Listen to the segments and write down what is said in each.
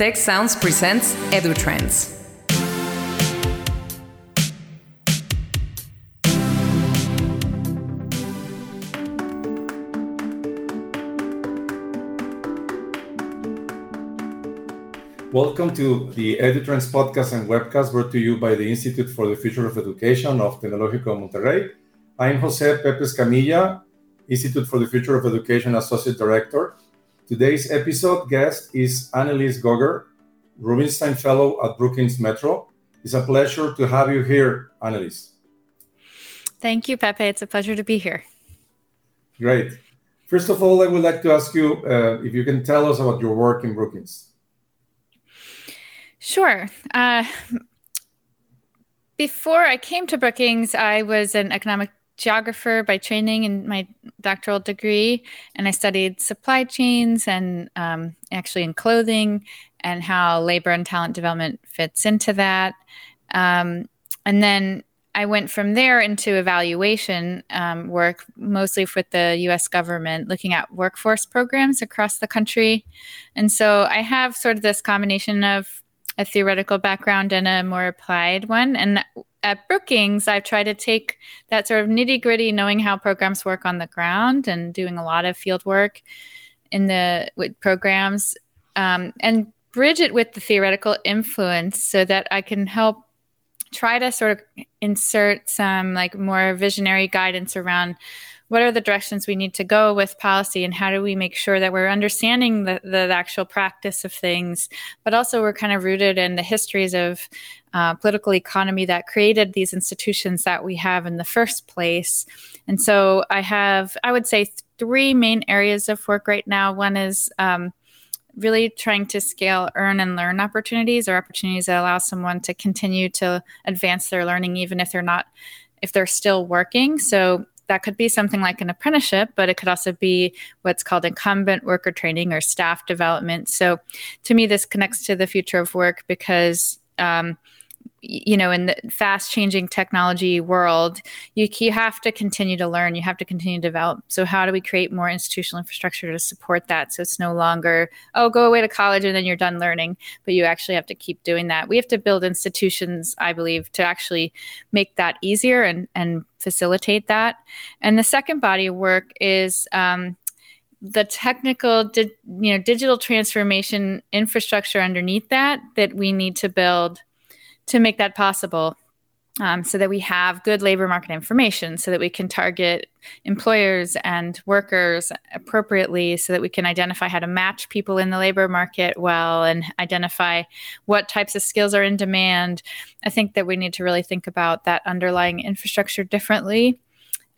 Tech Sounds presents EduTrends. Welcome to the EduTrends podcast and webcast brought to you by the Institute for the Future of Education of Tecnológico Monterrey. I'm Jose Pepe Escamilla, Institute for the Future of Education Associate Director. Today's episode guest is Annelies Goger, Rubenstein Fellow at Brookings Metro. It's a pleasure to have you here, Annelies. Thank you, Pepe. It's a pleasure to be here. Great. First of all, I would like to ask you uh, if you can tell us about your work in Brookings. Sure. Uh, before I came to Brookings, I was an economic geographer by training in my doctoral degree, and I studied supply chains and um, actually in clothing and how labor and talent development fits into that. Um, and then I went from there into evaluation um, work, mostly with the US government, looking at workforce programs across the country. And so I have sort of this combination of a theoretical background and a more applied one. And at Brookings, I've tried to take that sort of nitty gritty, knowing how programs work on the ground and doing a lot of field work in the with programs, um, and bridge it with the theoretical influence so that I can help try to sort of insert some like more visionary guidance around what are the directions we need to go with policy and how do we make sure that we're understanding the, the actual practice of things but also we're kind of rooted in the histories of uh, political economy that created these institutions that we have in the first place. And so i have i would say three main areas of work right now. One is um, really trying to scale earn and learn opportunities or opportunities that allow someone to continue to advance their learning even if they're not if they're still working. So that could be something like an apprenticeship, but it could also be what's called incumbent worker training or staff development. So to me, this connects to the future of work because um, you know in the fast changing technology world you, you have to continue to learn you have to continue to develop. So how do we create more institutional infrastructure to support that? So it's no longer oh go away to college and then you're done learning but you actually have to keep doing that. We have to build institutions i believe to actually make that easier and and facilitate that. And the second body of work is um, the technical di- you know digital transformation infrastructure underneath that that we need to build to make that possible um, so that we have good labor market information so that we can target employers and workers appropriately so that we can identify how to match people in the labor market well and identify what types of skills are in demand. I think that we need to really think about that underlying infrastructure differently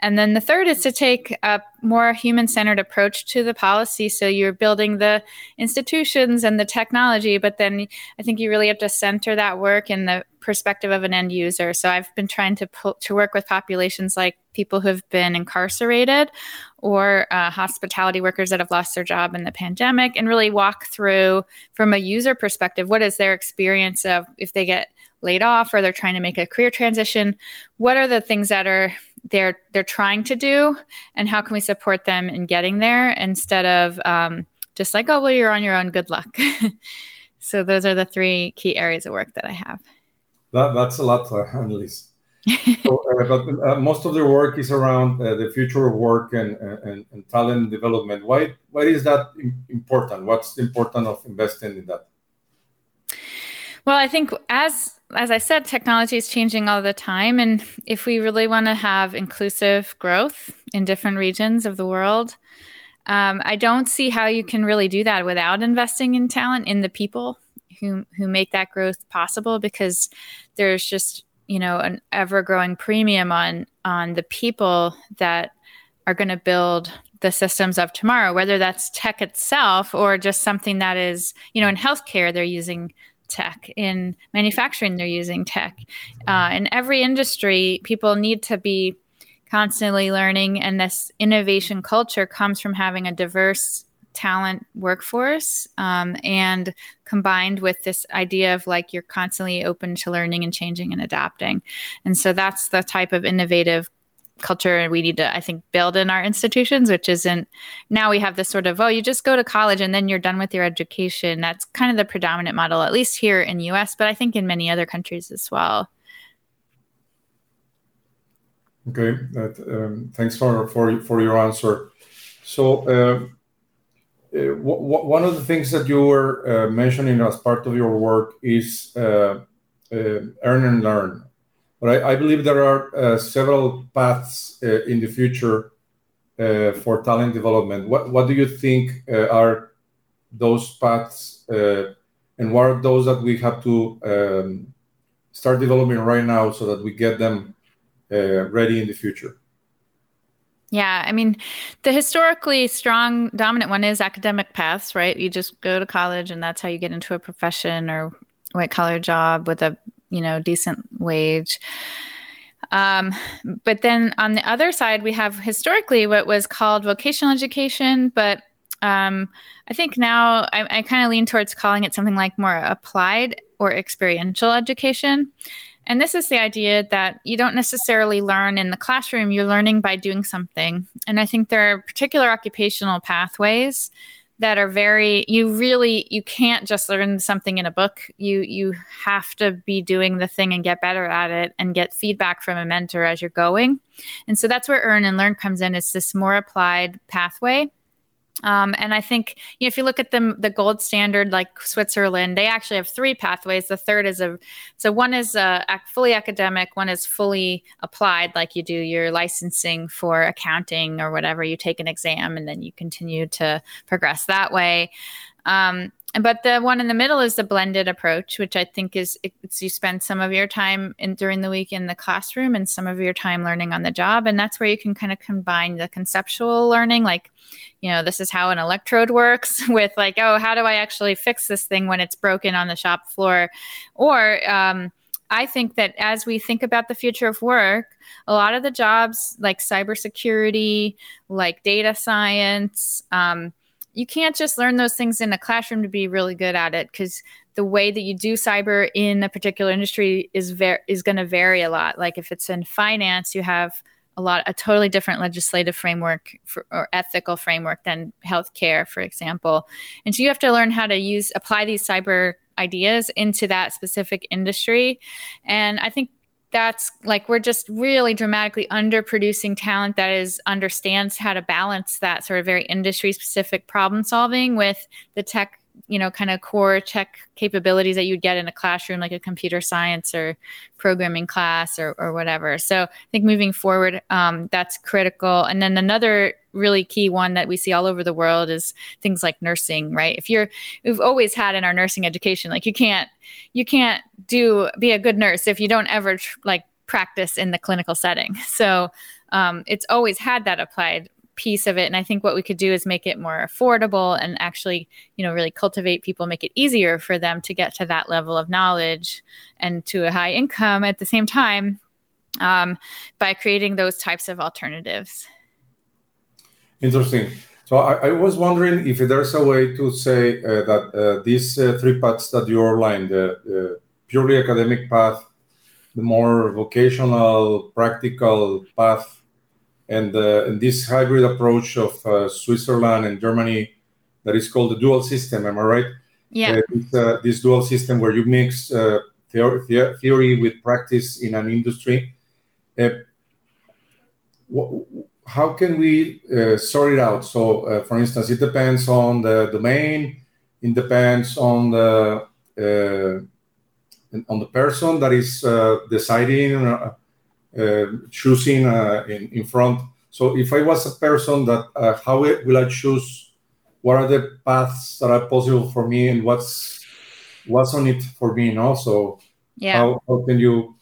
and then the third is to take a more human centered approach to the policy. So you're building the institutions and the technology, but then I think you really have to center that work in the perspective of an end user. So I've been trying to to work with populations like people who have been incarcerated or uh, hospitality workers that have lost their job in the pandemic and really walk through from a user perspective what is their experience of if they get laid off or they're trying to make a career transition what are the things that are they're they're trying to do and how can we support them in getting there instead of um, just like oh well you're on your own good luck so those are the three key areas of work that i have that, that's a lot for Annelies. so, uh, but uh, most of their work is around uh, the future of work and, and, and, talent development. Why, why is that important? What's important of investing in that? Well, I think as as I said, technology is changing all the time. And if we really want to have inclusive growth in different regions of the world, um, I don't see how you can really do that without investing in talent, in the people who, who make that growth possible, because there's just you know an ever growing premium on on the people that are going to build the systems of tomorrow whether that's tech itself or just something that is you know in healthcare they're using tech. In manufacturing, they're using tech. Uh, in every industry, people need to be constantly learning, and this innovation culture comes from having a diverse talent workforce um, and combined with this idea of like you're constantly open to learning and changing and adapting and so that's the type of innovative culture and we need to i think build in our institutions which isn't now we have this sort of oh you just go to college and then you're done with your education. That's kind of the predominant model at least here in us but i think in many other countries as well. Okay that, um, thanks for, for for your answer. So uh, uh, w- one of the things that you were uh, mentioning as part of your work is uh, uh, earn and learn but I, believe there are uh, several paths uh, in the future uh, for talent development. What what do you think are those paths, and what are those that we have to um, start developing right now so that we get them ready in the future? Yeah, I mean, the historically strong dominant one is academic paths, right? You just go to college and that's how you get into a profession or white collar job with a you know decent wage. Um, but then on the other side we have historically what was called vocational education but um, i think now i, I kind of lean towards calling it something like more applied or experiential education. And this is the idea that you don't necessarily learn in the classroom you're learning by doing something. And i think there are particular occupational pathways that are very you really you can't just learn something in a book. You you have to be doing the thing and get better at it and get feedback from a mentor as you're going. And so that's where earn and learn comes in. It's this more applied pathway um, and I think you know, if you look at them, the gold standard like Switzerland, they actually have three pathways. The third is a so one is a, a fully academic, one is fully applied, like you do your licensing for accounting or whatever. You take an exam and then you continue to progress that way. Um, but the one in the middle is the blended approach, which I think is you spend some of your time in during the week in the classroom and some of your time learning on the job, and that's where you can kind of combine the conceptual learning, like you know this is how an electrode works, with like oh how do I actually fix this thing when it's broken on the shop floor, or um, I think that as we think about the future of work, a lot of the jobs like cybersecurity, like data science. Um, you can't just learn those things in a classroom to be really good at it because the way that you do cyber in a particular industry is very is going to vary a lot. Like if it's in finance you have a lot a totally different legislative framework for, or ethical framework than healthcare for example. And so you have to learn how to use apply these cyber ideas into that specific industry. And i think that's like we're just really dramatically underproducing talent that is understands how to balance that sort of very industry specific problem solving with the tech you know kind of core tech capabilities that you'd get in a classroom like a computer science or programming class or, or whatever. So i think moving forward um, that's critical. And then another really key one that we see all over the world is things like nursing right? If you're we've always had in our nursing education like you can't you can't do be a good nurse if you don't ever tr- like practice in the clinical setting. So um, it's always had that applied piece of it. And i think what we could do is make it more affordable and actually you know really cultivate people make it easier for them to get to that level of knowledge and to a high income at the same time um, by creating those types of alternatives. Interesting. So I, I, was wondering if there's a way to say uh, that uh, these uh, three paths that you outlined the purely academic path the more vocational practical path and, uh, and this hybrid approach of uh, Switzerland and Germany that is called the dual system. Am I right? Yeah. Uh, this dual system where you mix theory, theory with practice in an industry. how can we uh, sort it out? So, uh, for instance, it depends on the domain. It depends on the uh, on the person that is deciding choosing uh, in, in front. So if I was a person that, uh, how will I choose? What are the paths that are possible for me, and what's what's on it for me? And also, yeah, how, how can you?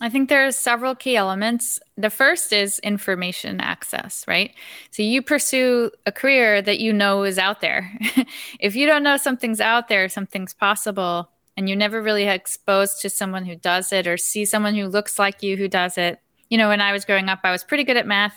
I think there are several key elements. The first is information access, right? So you pursue a career that you know is out there. if you don't know something's out there, something's possible, and you're never really exposed to someone who does it or see someone who looks like you who does it. You know, when I was growing up, I was pretty good at math.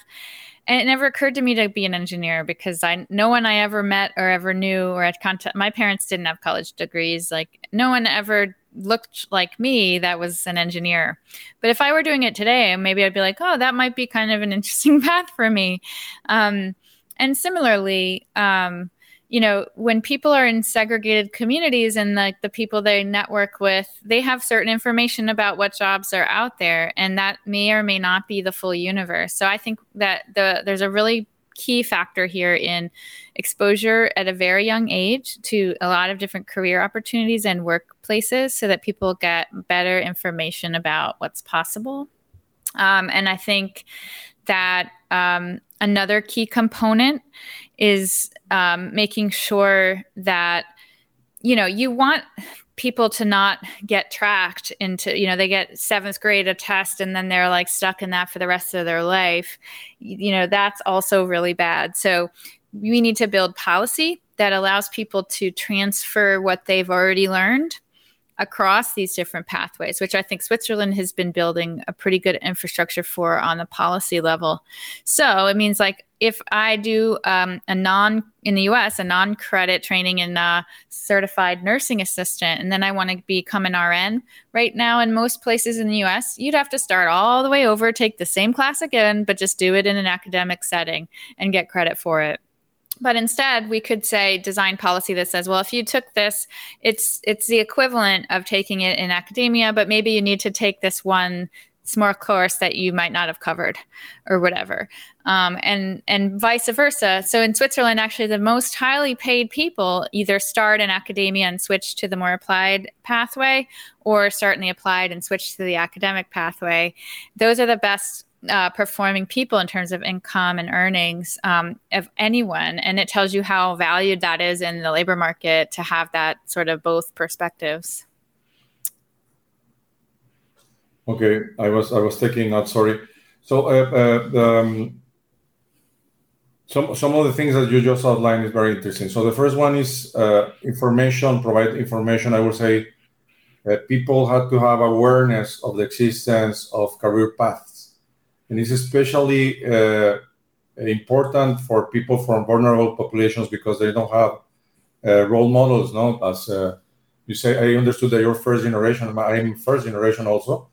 And it never occurred to me to be an engineer because I no one I ever met or ever knew or had contact my parents didn't have college degrees. Like no one ever looked like me that was an engineer. But if I were doing it today, maybe I'd be like, oh, that might be kind of an interesting path for me. Um, and similarly, um, you know, when people are in segregated communities and like the people they network with, they have certain information about what jobs are out there, and that may or may not be the full universe. So I think that the there's a really key factor here in exposure at a very young age to a lot of different career opportunities and workplaces so that people get better information about what's possible. Um, and I think that um, another key component is um, making sure that you know you want people to not get tracked into you know they get seventh grade a test and then they're like stuck in that for the rest of their life. You know that's also really bad. So we need to build policy that allows people to transfer what they've already learned across these different pathways, which I think Switzerland has been building a pretty good infrastructure for on the policy level. So it means like if I do um, a non in the US, a non credit training in a certified nursing assistant, and then I want to become an RN, right now in most places in the US, you'd have to start all the way over, take the same class again, but just do it in an academic setting and get credit for it but instead we could say design policy that says well if you took this it's it's the equivalent of taking it in academia but maybe you need to take this one small course that you might not have covered or whatever. Um, and and vice versa. So in switzerland actually the most highly paid people either start in academia and switch to the more applied pathway or start in the applied and switch to the academic pathway. Those are the best uh, performing people in terms of income and earnings um, of anyone. And it tells you how valued that is in the labor market to have that sort of both perspectives. Okay, I was I was taking notes. Sorry. So uh, uh, um, some some of the things that you just outlined is very interesting. So the first one is uh, information. Provide information. I would say people had to have awareness of the existence of career paths and it's especially uh, important for people from vulnerable populations because they don't have uh, role models. No, as uh, you say, I understood that you're first generation. I'm first generation also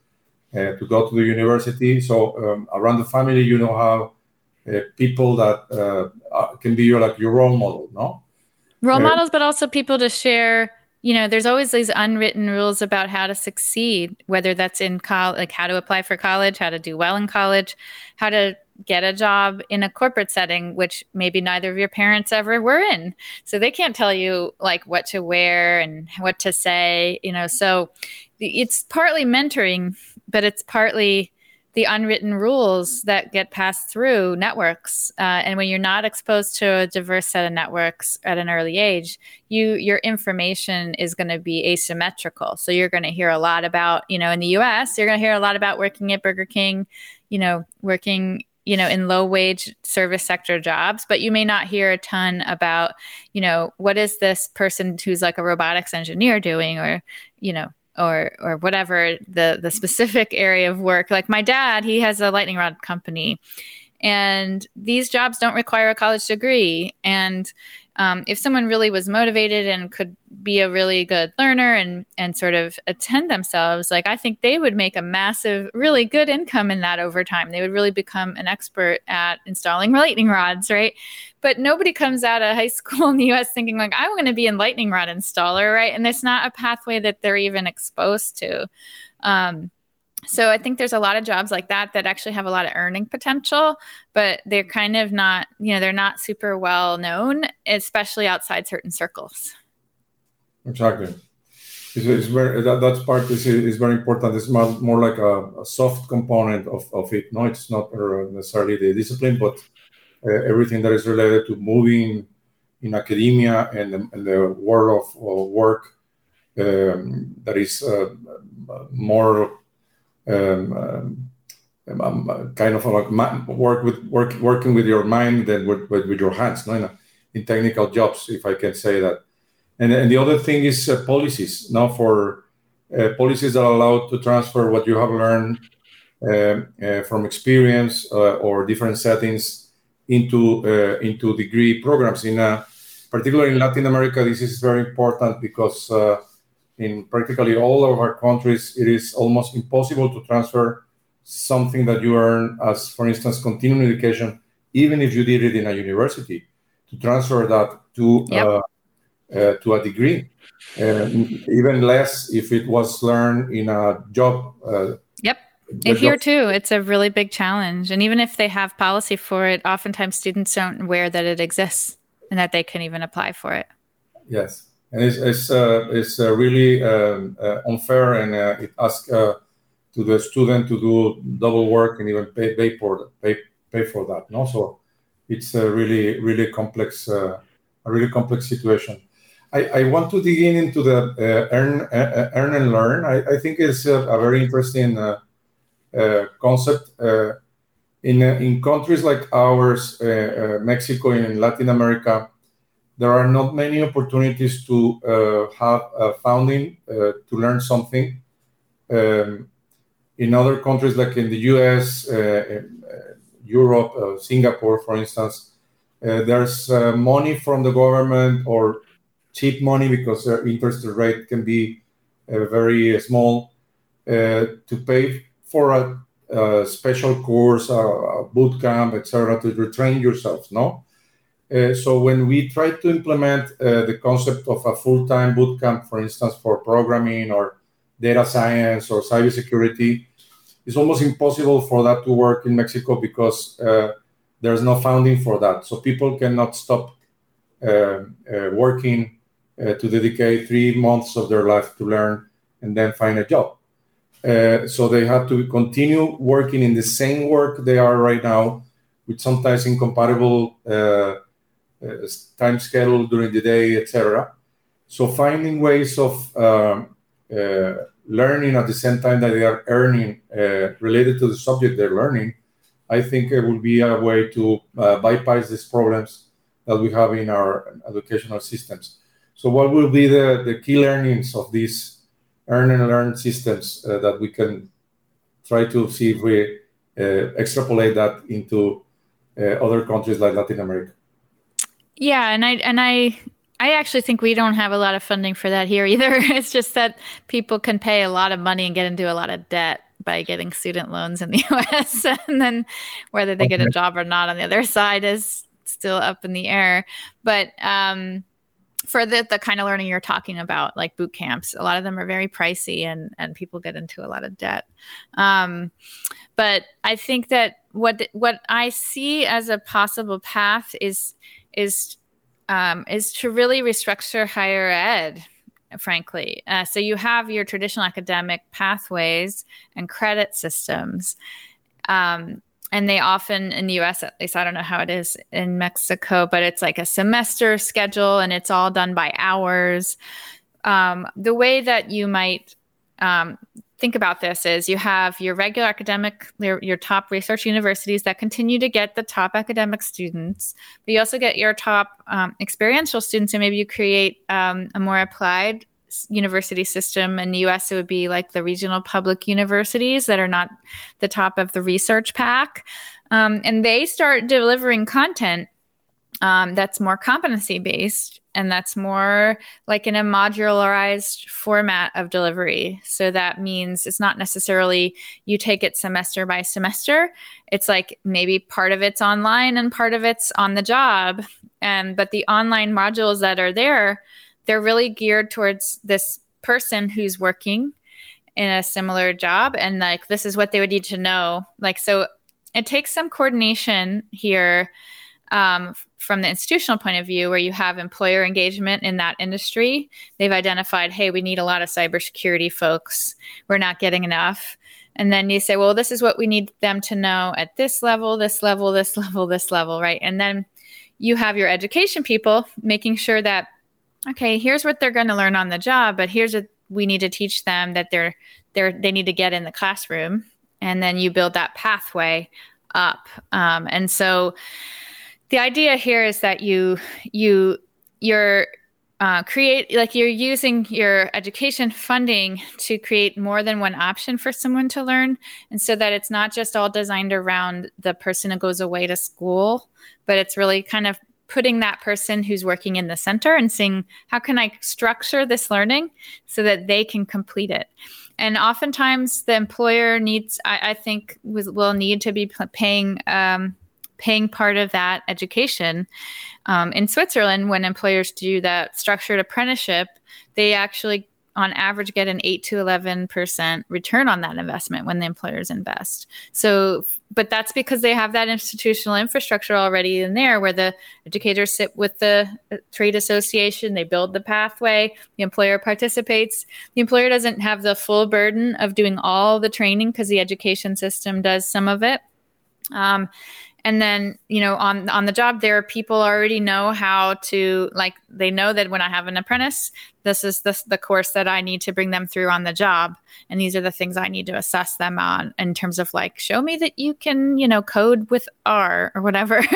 uh, to go to the university. So um, around the family, you know how uh, people that uh, can be your like your role model. No, role models, but also people to share you know, there's always these unwritten rules about how to succeed, whether that's in college, like how to apply for college, how to do well in college, how to get a job in a corporate setting, which maybe neither of your parents ever were in. So they can't tell you like what to wear and what to say, you know. So it's partly mentoring, but it's partly the unwritten rules that get passed through networks. Uh, and when you're not exposed to a diverse set of networks at an early age, you your information is going to be asymmetrical. So you're going to hear a lot about, you know, in the U.S., you're going to hear a lot about working at Burger King, you know, working you know in low wage service sector jobs but you may not hear a ton about you know what is this person who's like a robotics engineer doing or you know or or whatever the the specific area of work. Like my dad he has a lightning rod company and these jobs don't require a college degree. And um, if someone really was motivated and could be a really good learner and and sort of attend themselves like i think they would make a massive really good income in that over time. They would really become an expert at installing lightning rods right? But nobody comes out of high school in the us thinking like i'm going to be a lightning rod installer right? And it's not a pathway that they're even exposed to. Um, so I think there's a lot of jobs like that that actually have a lot of earning potential, but they're kind of not, you know, they're not super well known, especially outside certain circles. Exactly. It's, it's very that, that part is, is very important. It's more, more like a, a soft component of, of it. No, it's not necessarily the discipline, but uh, everything that is related to moving in academia and the, and the world of, of work um, that is uh, more um, um, um, kind of like work with work working with your mind than with, with, your hands, no, in, in, technical jobs, if I can say that. And, and the other thing is uh, policies, now for uh, policies that allow to transfer what you have learned um, uh, from experience uh, or different settings into uh, into degree programs. In particularly in Latin America, this is very important because in practically all of our countries, it is almost impossible to transfer something that you earn as, for instance, continuing education, even if you did it in a university, to transfer that to yep. uh, uh, to a degree. even less if it was learned in a job. Uh, yep. And here too, it's a really big challenge. And even if they have policy for it, oftentimes students aren't aware that it exists and that they can even apply for it. Yes and it's it's, uh, it's uh, really um, uh, unfair, and uh, it asks uh, to the student to do double work and even pay pay for pay pay for that. No, so it's a really really complex a really complex situation. I, I want to dig in into the earn earn and learn. I, I think it's a, a very interesting concept. in, in countries like ours, Mexico, in Latin America, there are not many opportunities to uh, have a founding uh, to learn something. Um, in other countries like in the US, uh, uh Europe, uh, Singapore, for instance, uh, there's money from the government or cheap money because their interest rate can be very small to pay for a, a special course, a, a boot camp, etc., to retrain yourself. No, uh, so when we try to implement uh, the concept of a full-time bootcamp, for instance, for programming or data science or cybersecurity, it's almost impossible for that to work in Mexico because uh, there's no funding for that. So people cannot stop uh, uh, working to dedicate three months of their life to learn and then find a job. so they have to continue working in the same work they are right now, with sometimes incompatible uh, time schedule during the day, etc. So finding ways of um, uh, learning at the same time that they are earning uh, related to the subject they're learning, I think it will be a way to bypass these problems that we have in our educational systems. So, what will be the, the key learnings of these earn and learn systems uh, that we can try to see if we uh, extrapolate that into uh, other countries like Latin America? Yeah, and I and I I actually think we don't have a lot of funding for that here either. It's just that people can pay a lot of money and get into a lot of debt by getting student loans in the US and then whether they get a job or not on the other side is still up in the air. But um for the, the kind of learning you're talking about, like boot camps, a lot of them are very pricey and, and people get into a lot of debt. Um, but I think that what what I see as a possible path is is um, is to really restructure higher ed frankly. Uh, so you have your traditional academic pathways and credit systems. Um, and they often in the us at least i don't know how it is in mexico but it's like a semester schedule and it's all done by hours. Um, the way that you might um, think about this is you have your regular academic, your, your, top research universities that continue to get the top academic students, but you also get your top um, experiential students, and maybe you create um, a more applied university system. In the US, it would be like the regional public universities that are not the top of the research pack. Um, and they start delivering content um, that's more competency based and that's more like in a modularized format of delivery. So that means it's not necessarily you take it semester by semester. It's like maybe part of it's online and part of it's on the job. And but the online modules that are there, they're really geared towards this person who's working in a similar job and like this is what they would need to know. Like so it takes some coordination here um, from the institutional point of view, where you have employer engagement in that industry, they've identified, hey, we need a lot of cybersecurity folks. We're not getting enough. And then you say, well, this is what we need them to know at this level, this level, this level, this level, right? And then you have your education people making sure that, okay, here's what they're going to learn on the job, but here's what we need to teach them that they're they're they need to get in the classroom. And then you build that pathway up. Um, and so the idea here is that you you you're uh, create like you're using your education funding to create more than one option for someone to learn and so that it's not just all designed around the person who goes away to school but it's really kind of putting that person who's working in the center and seeing how can I structure this learning so that they can complete it? And oftentimes, the employer needs, I, I think, will need to be paying um, paying part of that education. Um, in Switzerland, when employers do that structured apprenticeship, they actually on average get an 8 to 11% return on that investment when the employers invest. So but that's because they have that institutional infrastructure already in there where the educators sit with the uh, trade association, they build the pathway, the employer participates. The employer doesn't have the full burden of doing all the training because the education system does some of it. Um, and then you know on on the job there people already know how to like they know that when i have an apprentice this is the, the course that i need to bring them through on the job. And these are the things i need to assess them on in terms of like show me that you can you know code with r or whatever.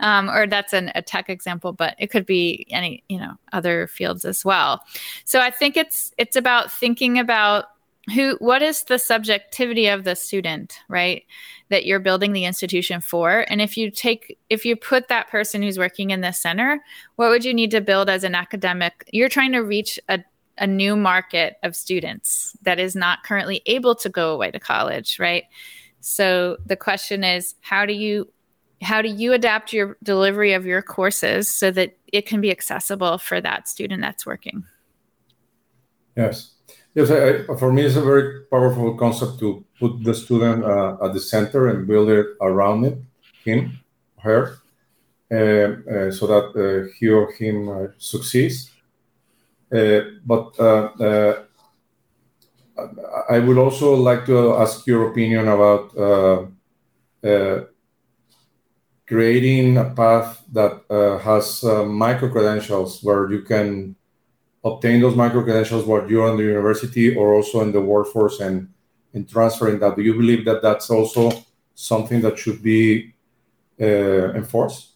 Um, or that's an, a tech example but it could be any you know other fields as well. So i think it's it's about thinking about who what is the subjectivity of the student right that you're building the institution for? And if you take if you put that person who's working in the center what would you need to build as an academic? You're trying to reach a, a new market of students that is not currently able to go away to college right? So the question is how do you how do you adapt your delivery of your courses so that it can be accessible for that student that's working? Yes Yes, I, for me, it's a very powerful concept to put the student uh, at the center and build it around it, him, her, uh, uh, so that uh, he or him uh, succeeds. Uh, but I would also like to ask your opinion about creating a path that has micro credentials where you can obtain those micro credentials while you're in the university or also in the workforce and in transferring that. Do you believe that that's also something that should be uh, enforced?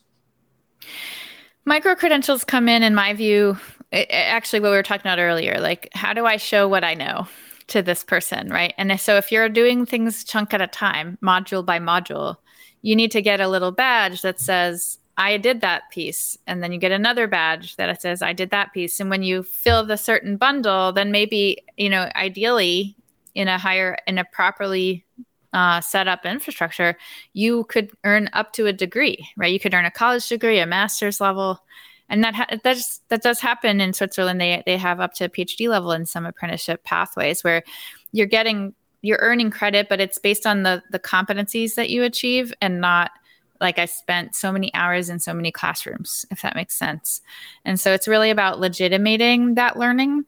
Micro credentials come in in my view actually what we were talking about earlier like how do i show what i know to this person right? And so if you're doing things chunk at a time module by module you need to get a little badge that says I did that piece. And then you get another badge that it says, I did that piece. And when you fill the certain bundle, then maybe, you know, ideally in a higher, in a properly uh, set up infrastructure, you could earn up to a degree, right? You could earn a college degree, a master's level. And that ha- that, just, that does happen in Switzerland. They, they have up to a PhD level in some apprenticeship pathways where you're getting, you're earning credit, but it's based on the, the competencies that you achieve and not like I spent so many hours in so many classrooms, if that makes sense. And so it's really about legitimating that learning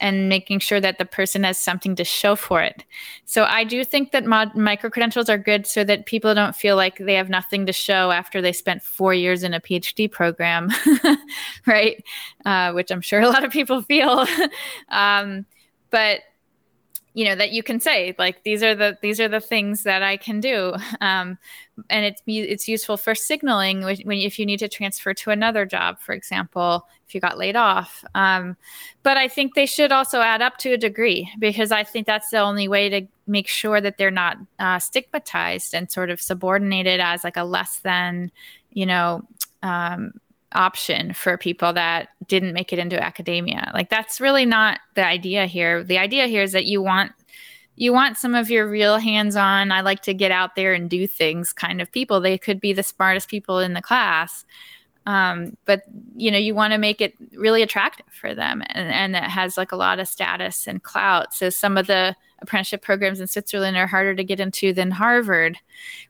and making sure that the person has something to show for it. So I do think that mod- micro credentials are good so that people don't feel like they have nothing to show after they spent four years in a PhD program, right? Uh, which I'm sure a lot of people feel. um, but you know that you can say like these are the these are the things that I can do, um, and it's it's useful for signaling when, if you need to transfer to another job, for example, if you got laid off. Um, but I think they should also add up to a degree because I think that's the only way to make sure that they're not uh, stigmatized and sort of subordinated as like a less than, you know. Um, option for people that didn't make it into academia. Like that's really not the idea here. The idea here is that you want you want some of your real hands-on, I like to get out there and do things kind of people. They could be the smartest people in the class. Um, but you know, you want to make it really attractive for them and, and it has like a lot of status and clout. So some of the apprenticeship programs in Switzerland are harder to get into than Harvard,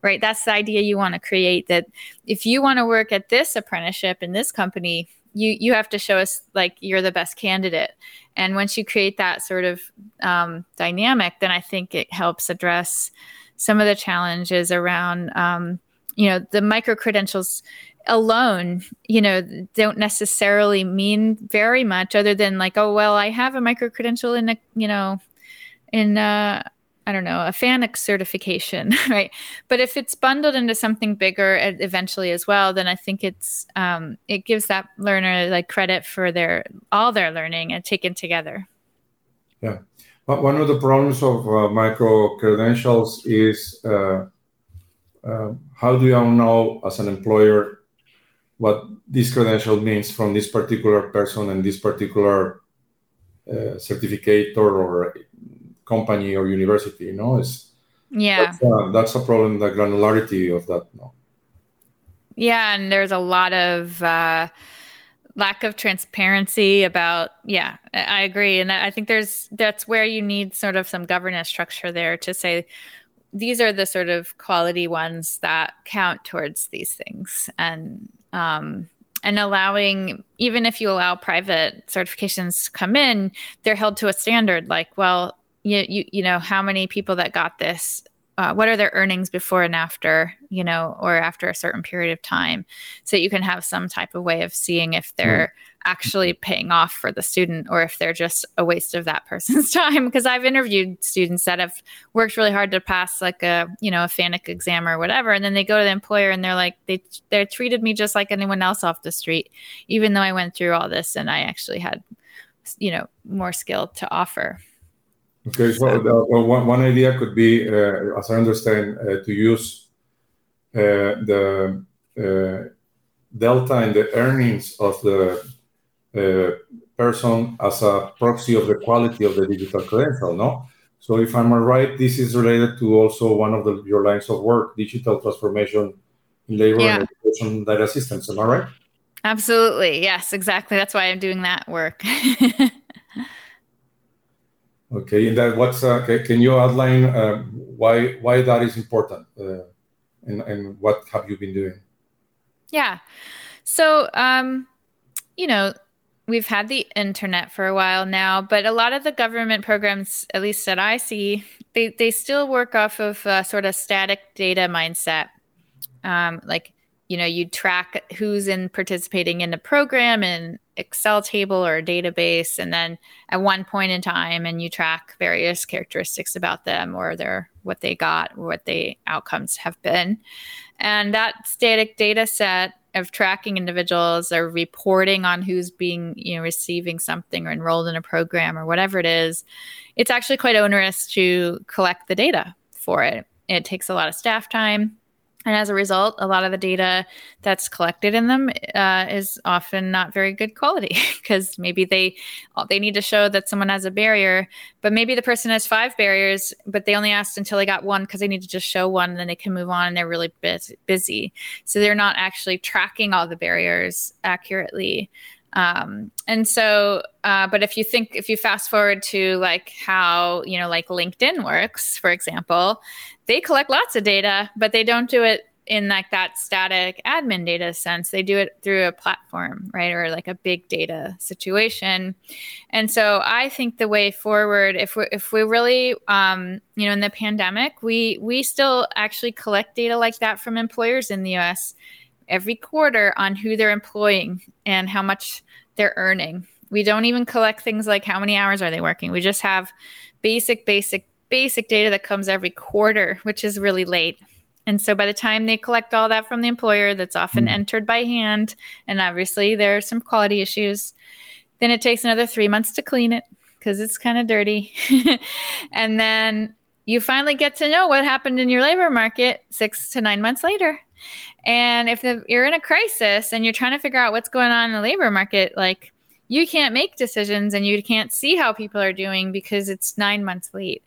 right? That's the idea you want to create that if you want to work at this apprenticeship in this company, you you have to show us like you're the best candidate. And once you create that sort of um, dynamic, then I think it helps address some of the challenges around, um, you know, the micro credentials alone, you know, don't necessarily mean very much other than like, oh, well, I have a micro credential in a, you know, in uh, I don't know, a FANUC certification, right? But if it's bundled into something bigger eventually as well, then I think it's um, it gives that learner like credit for their all their learning and taken together. Yeah, but one of the problems of uh, micro credentials is uh, uh, how do you know as an employer what this credential means from this particular person and this particular uh, certificate or, or company or university. You know, it's yeah, that's, uh, that's a problem. The granularity of that. No. Yeah, and there's a lot of uh, lack of transparency about. Yeah, I agree, and I think there's that's where you need sort of some governance structure there to say these are the sort of quality ones that count towards these things and um, and allowing even if you allow private certifications to come in they're held to a standard like well you you, you know how many people that got this uh, what are their earnings before and after you know or after a certain period of time so you can have some type of way of seeing if they're mm actually paying off for the student or if they're just a waste of that person's time. Because i've interviewed students that have worked really hard to pass like a you know a FANUC exam or whatever and then they go to the employer and they're like they they treated me just like anyone else off the street even though i went through all this and i actually had you know more skill to offer okay so, uh, one, one idea could be uh, as i understand uh, to use uh, the uh, delta in the earnings of the person as a proxy of the quality of the digital credential, no? So if I'm right, this is related to also one of the, your lines of work, digital transformation in labor yeah. and education data systems. Am I right? Absolutely. Yes, exactly. That's why I'm doing that work. okay. And that what's, uh, can you outline uh, why, why that is important uh, and, and what have you been doing? Yeah. So, um, you know, we've had the internet for a while now, but a lot of the government programs, at least that I see, they, they still work off of sort of static data mindset. Um, like, you know, you track who's in participating in the program in Excel table or a database, and then at one point in time, and you track various characteristics about them or their what they got, or what the outcomes have been. And that static data set of tracking individuals or reporting on who's being you know receiving something or enrolled in a program or whatever it is it's actually quite onerous to collect the data for it it takes a lot of staff time and as a result, a lot of the data that's collected in them uh, is often not very good quality because maybe they they need to show that someone has a barrier, but maybe the person has five barriers, but they only asked until they got one because they need to just show one, and then they can move on. and They're really busy, so they're not actually tracking all the barriers accurately. Um, and so, uh, but if you think, if you fast forward to like how, you know, like LinkedIn works, for example, they collect lots of data, but they don't do it in like that static admin data sense. They do it through a platform, right? Or like a big data situation. And so I think the way forward, if we if we really um, you know, in the pandemic, we we still actually collect data like that from employers in the US every quarter on who they're employing and how much they're earning. We don't even collect things like how many hours are they working. We just have basic, basic, basic data that comes every quarter, which is really late. And so by the time they collect all that from the employer, that's often mm. entered by hand, and obviously there are some quality issues, then it takes another three months to clean it because it's kind of dirty. and then you finally get to know what happened in your labor market six to nine months later. And if the, you're in a crisis and you're trying to figure out what's going on in the labor market, like you can't make decisions and you can't see how people are doing because it's nine months late.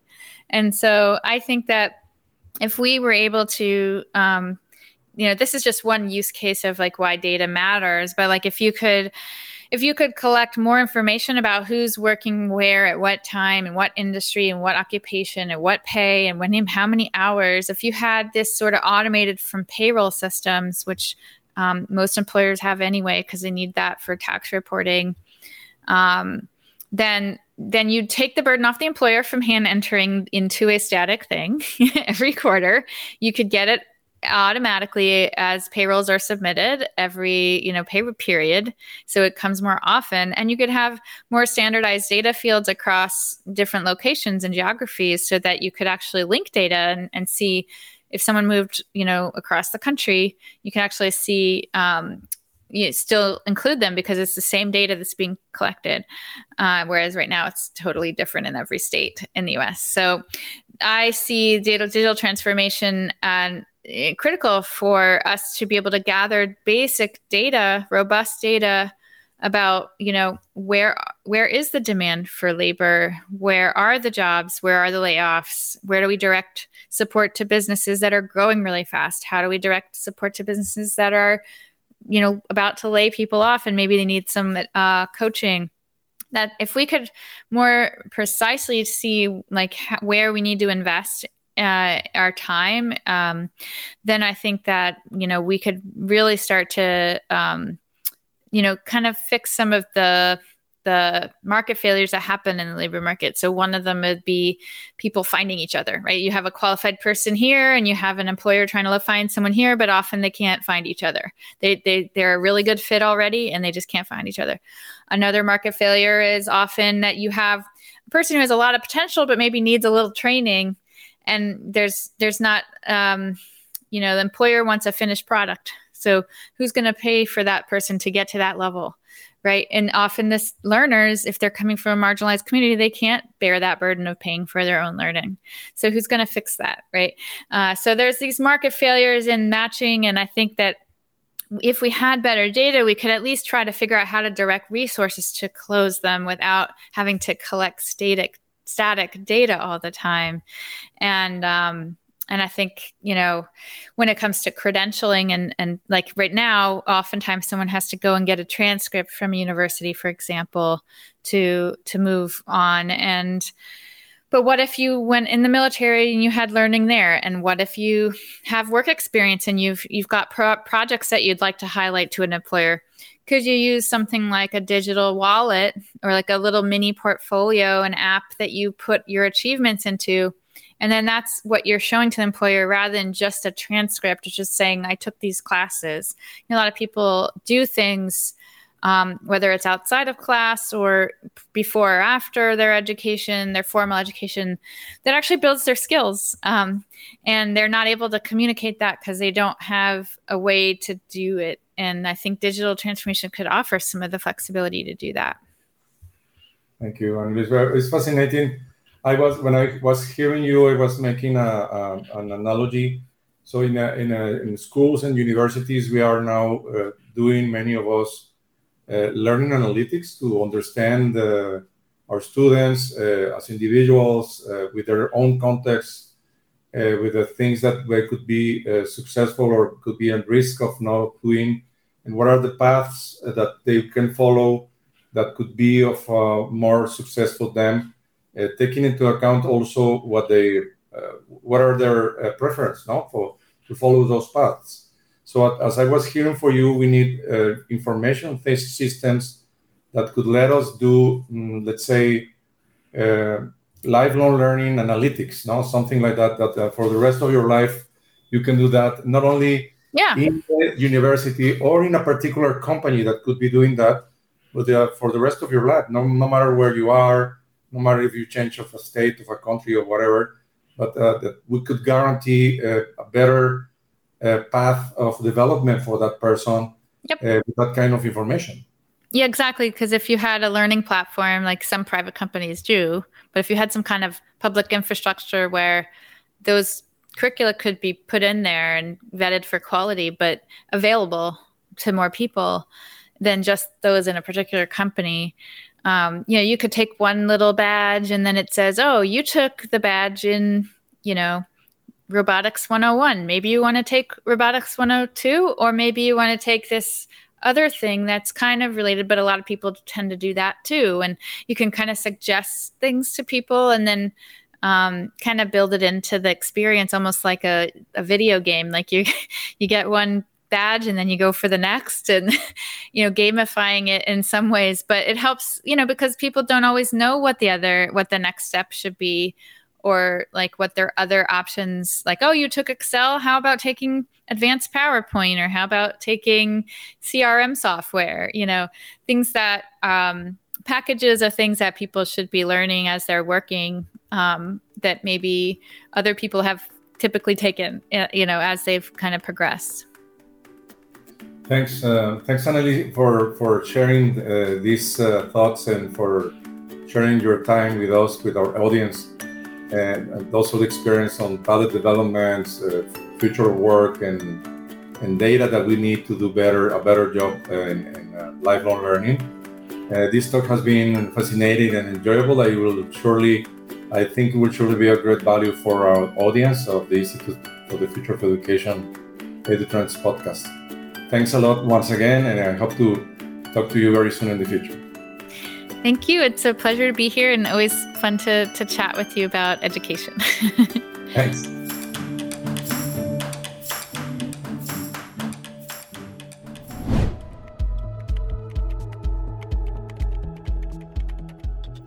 And so I think that if we were able to, um, you know, this is just one use case of like why data matters, but like if you could, if you could collect more information about who's working where at what time and what industry and what occupation and what pay and when how many hours if you had this sort of automated from payroll systems which um, most employers have anyway because they need that for tax reporting um, then then you take the burden off the employer from hand entering into a static thing every quarter. You could get it automatically as payrolls are submitted every you know pay period so it comes more often and you could have more standardized data fields across different locations and geographies so that you could actually link data and, and see if someone moved you know across the country you can actually see um, you still include them because it's the same data that's being collected. Uh, whereas right now it's totally different in every state in the US. So I see data, digital transformation and uh, critical for us to be able to gather basic data, robust data about you know where where is the demand for labor? Where are the jobs? Where are the layoffs? Where do we direct support to businesses that are growing really fast? How do we direct support to businesses that are you know about to lay people off and maybe they need some uh, coaching that if we could more precisely see like where we need to invest uh, our time, um, then I think that you know we could really start to um, you know kind of fix some of the the market failures that happen in the labor market. So one of them would be people finding each other, right? You have a qualified person here and you have an employer trying to find someone here, but often they can't find each other. They, they, they're a really good fit already and they just can't find each other. Another market failure is often that you have a person who has a lot of potential, but maybe needs a little training and there's, there's not, um, you know, the employer wants a finished product. So who's going to pay for that person to get to that level? Right? And often, this learners, if they're coming from a marginalized community, they can't bear that burden of paying for their own learning. So, who's going to fix that, right? Uh, so, there's these market failures in matching, and I think that if we had better data, we could at least try to figure out how to direct resources to close them without having to collect static static data all the time. And um, and I think, you know, when it comes to credentialing and, and like right now, oftentimes someone has to go and get a transcript from a university, for example, to to move on. And but what if you went in the military and you had learning there? And what if you have work experience and you've you've got pro- projects that you'd like to highlight to an employer? Could you use something like a digital wallet or like a little mini portfolio, an app that you put your achievements into? And then that's what you're showing to the employer rather than just a transcript, just saying, I took these classes. You know, a lot of people do things, um, whether it's outside of class or before or after their education, their formal education, that actually builds their skills. Um, and they're not able to communicate that because they don't have a way to do it. And I think digital transformation could offer some of the flexibility to do that. Thank you. And it's, it's fascinating I was when I was hearing you, I was making a, a an analogy. So in a, in, a, in schools and universities, we are now uh, doing many of us uh, learning analytics to understand uh, our students uh, as individuals uh, with their own context, uh, with the things that they could be successful or could be at risk of not doing, and what are the paths that they can follow that could be of more success for them taking into account also what they uh, what are their uh, preference now for to follow those paths. So as I was hearing for you, we need information based systems that could let us do, mm, let's say, lifelong learning analytics, no, something like that. That for the rest of your life, you can do that not only yeah. in the university or in a particular company that could be doing that, but uh, for the rest of your life, no, no matter where you are, no matter if you change of a state, of a country, or whatever, but uh, that we could guarantee uh, a better uh, path of development for that person yep. Uh, with that kind of information. Yeah, exactly. Because if you had a learning platform like some private companies do, but if you had some kind of public infrastructure where those curricula could be put in there and vetted for quality, but available to more people than just those in a particular company, um, you know, you could take one little badge and then it says, oh, you took the badge in, you know, robotics 101. Maybe you want to take robotics 102, or maybe you want to take this other thing that's kind of related, but a lot of people tend to do that too. And you can kind of suggest things to people and then um, kind of build it into the experience, almost like a, a video game. Like you, you get one badge and then you go for the next and you know gamifying it in some ways. But it helps you know because people don't always know what the other what the next step should be or like what their other options like oh you took excel. How about taking advanced powerpoint or how about taking crm software? You know things that um, packages of things that people should be learning as they're working um, that maybe other people have typically taken uh, you know as they've kind of progressed Thanks, uh, thanks, Annelies, for for sharing uh, these uh, thoughts and for sharing your time with us, with our audience. and also the experience on product developments, uh, future work, and and data that we need to do better a better job uh, in, in uh, lifelong learning. This talk has been fascinating and enjoyable. I will surely, I think, it will surely be a great value for our audience of the Institute for the Future of Education EduTrends podcast. Thanks a lot once again, and I hope to talk to you very soon in the future. Thank you. It's a pleasure to be here and always fun to, to chat with you about education. Thanks.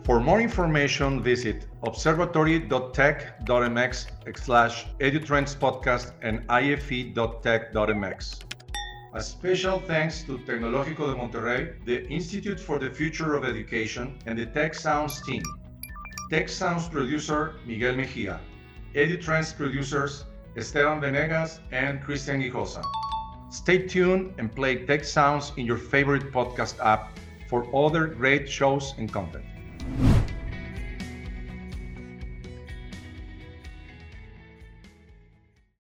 For more information, visit observatory.tec.mx slash edutrends podcast and ife.tec.mx. A special thanks to Tecnológico de Monterrey, the Institute for the Future of Education, and the Tech Sounds team. Tech Sounds producer Miguel Mejia. EduTrends producers Esteban Venegas and Christian Guijosa. Stay tuned and play Tech Sounds in your favorite podcast app for other great shows and content.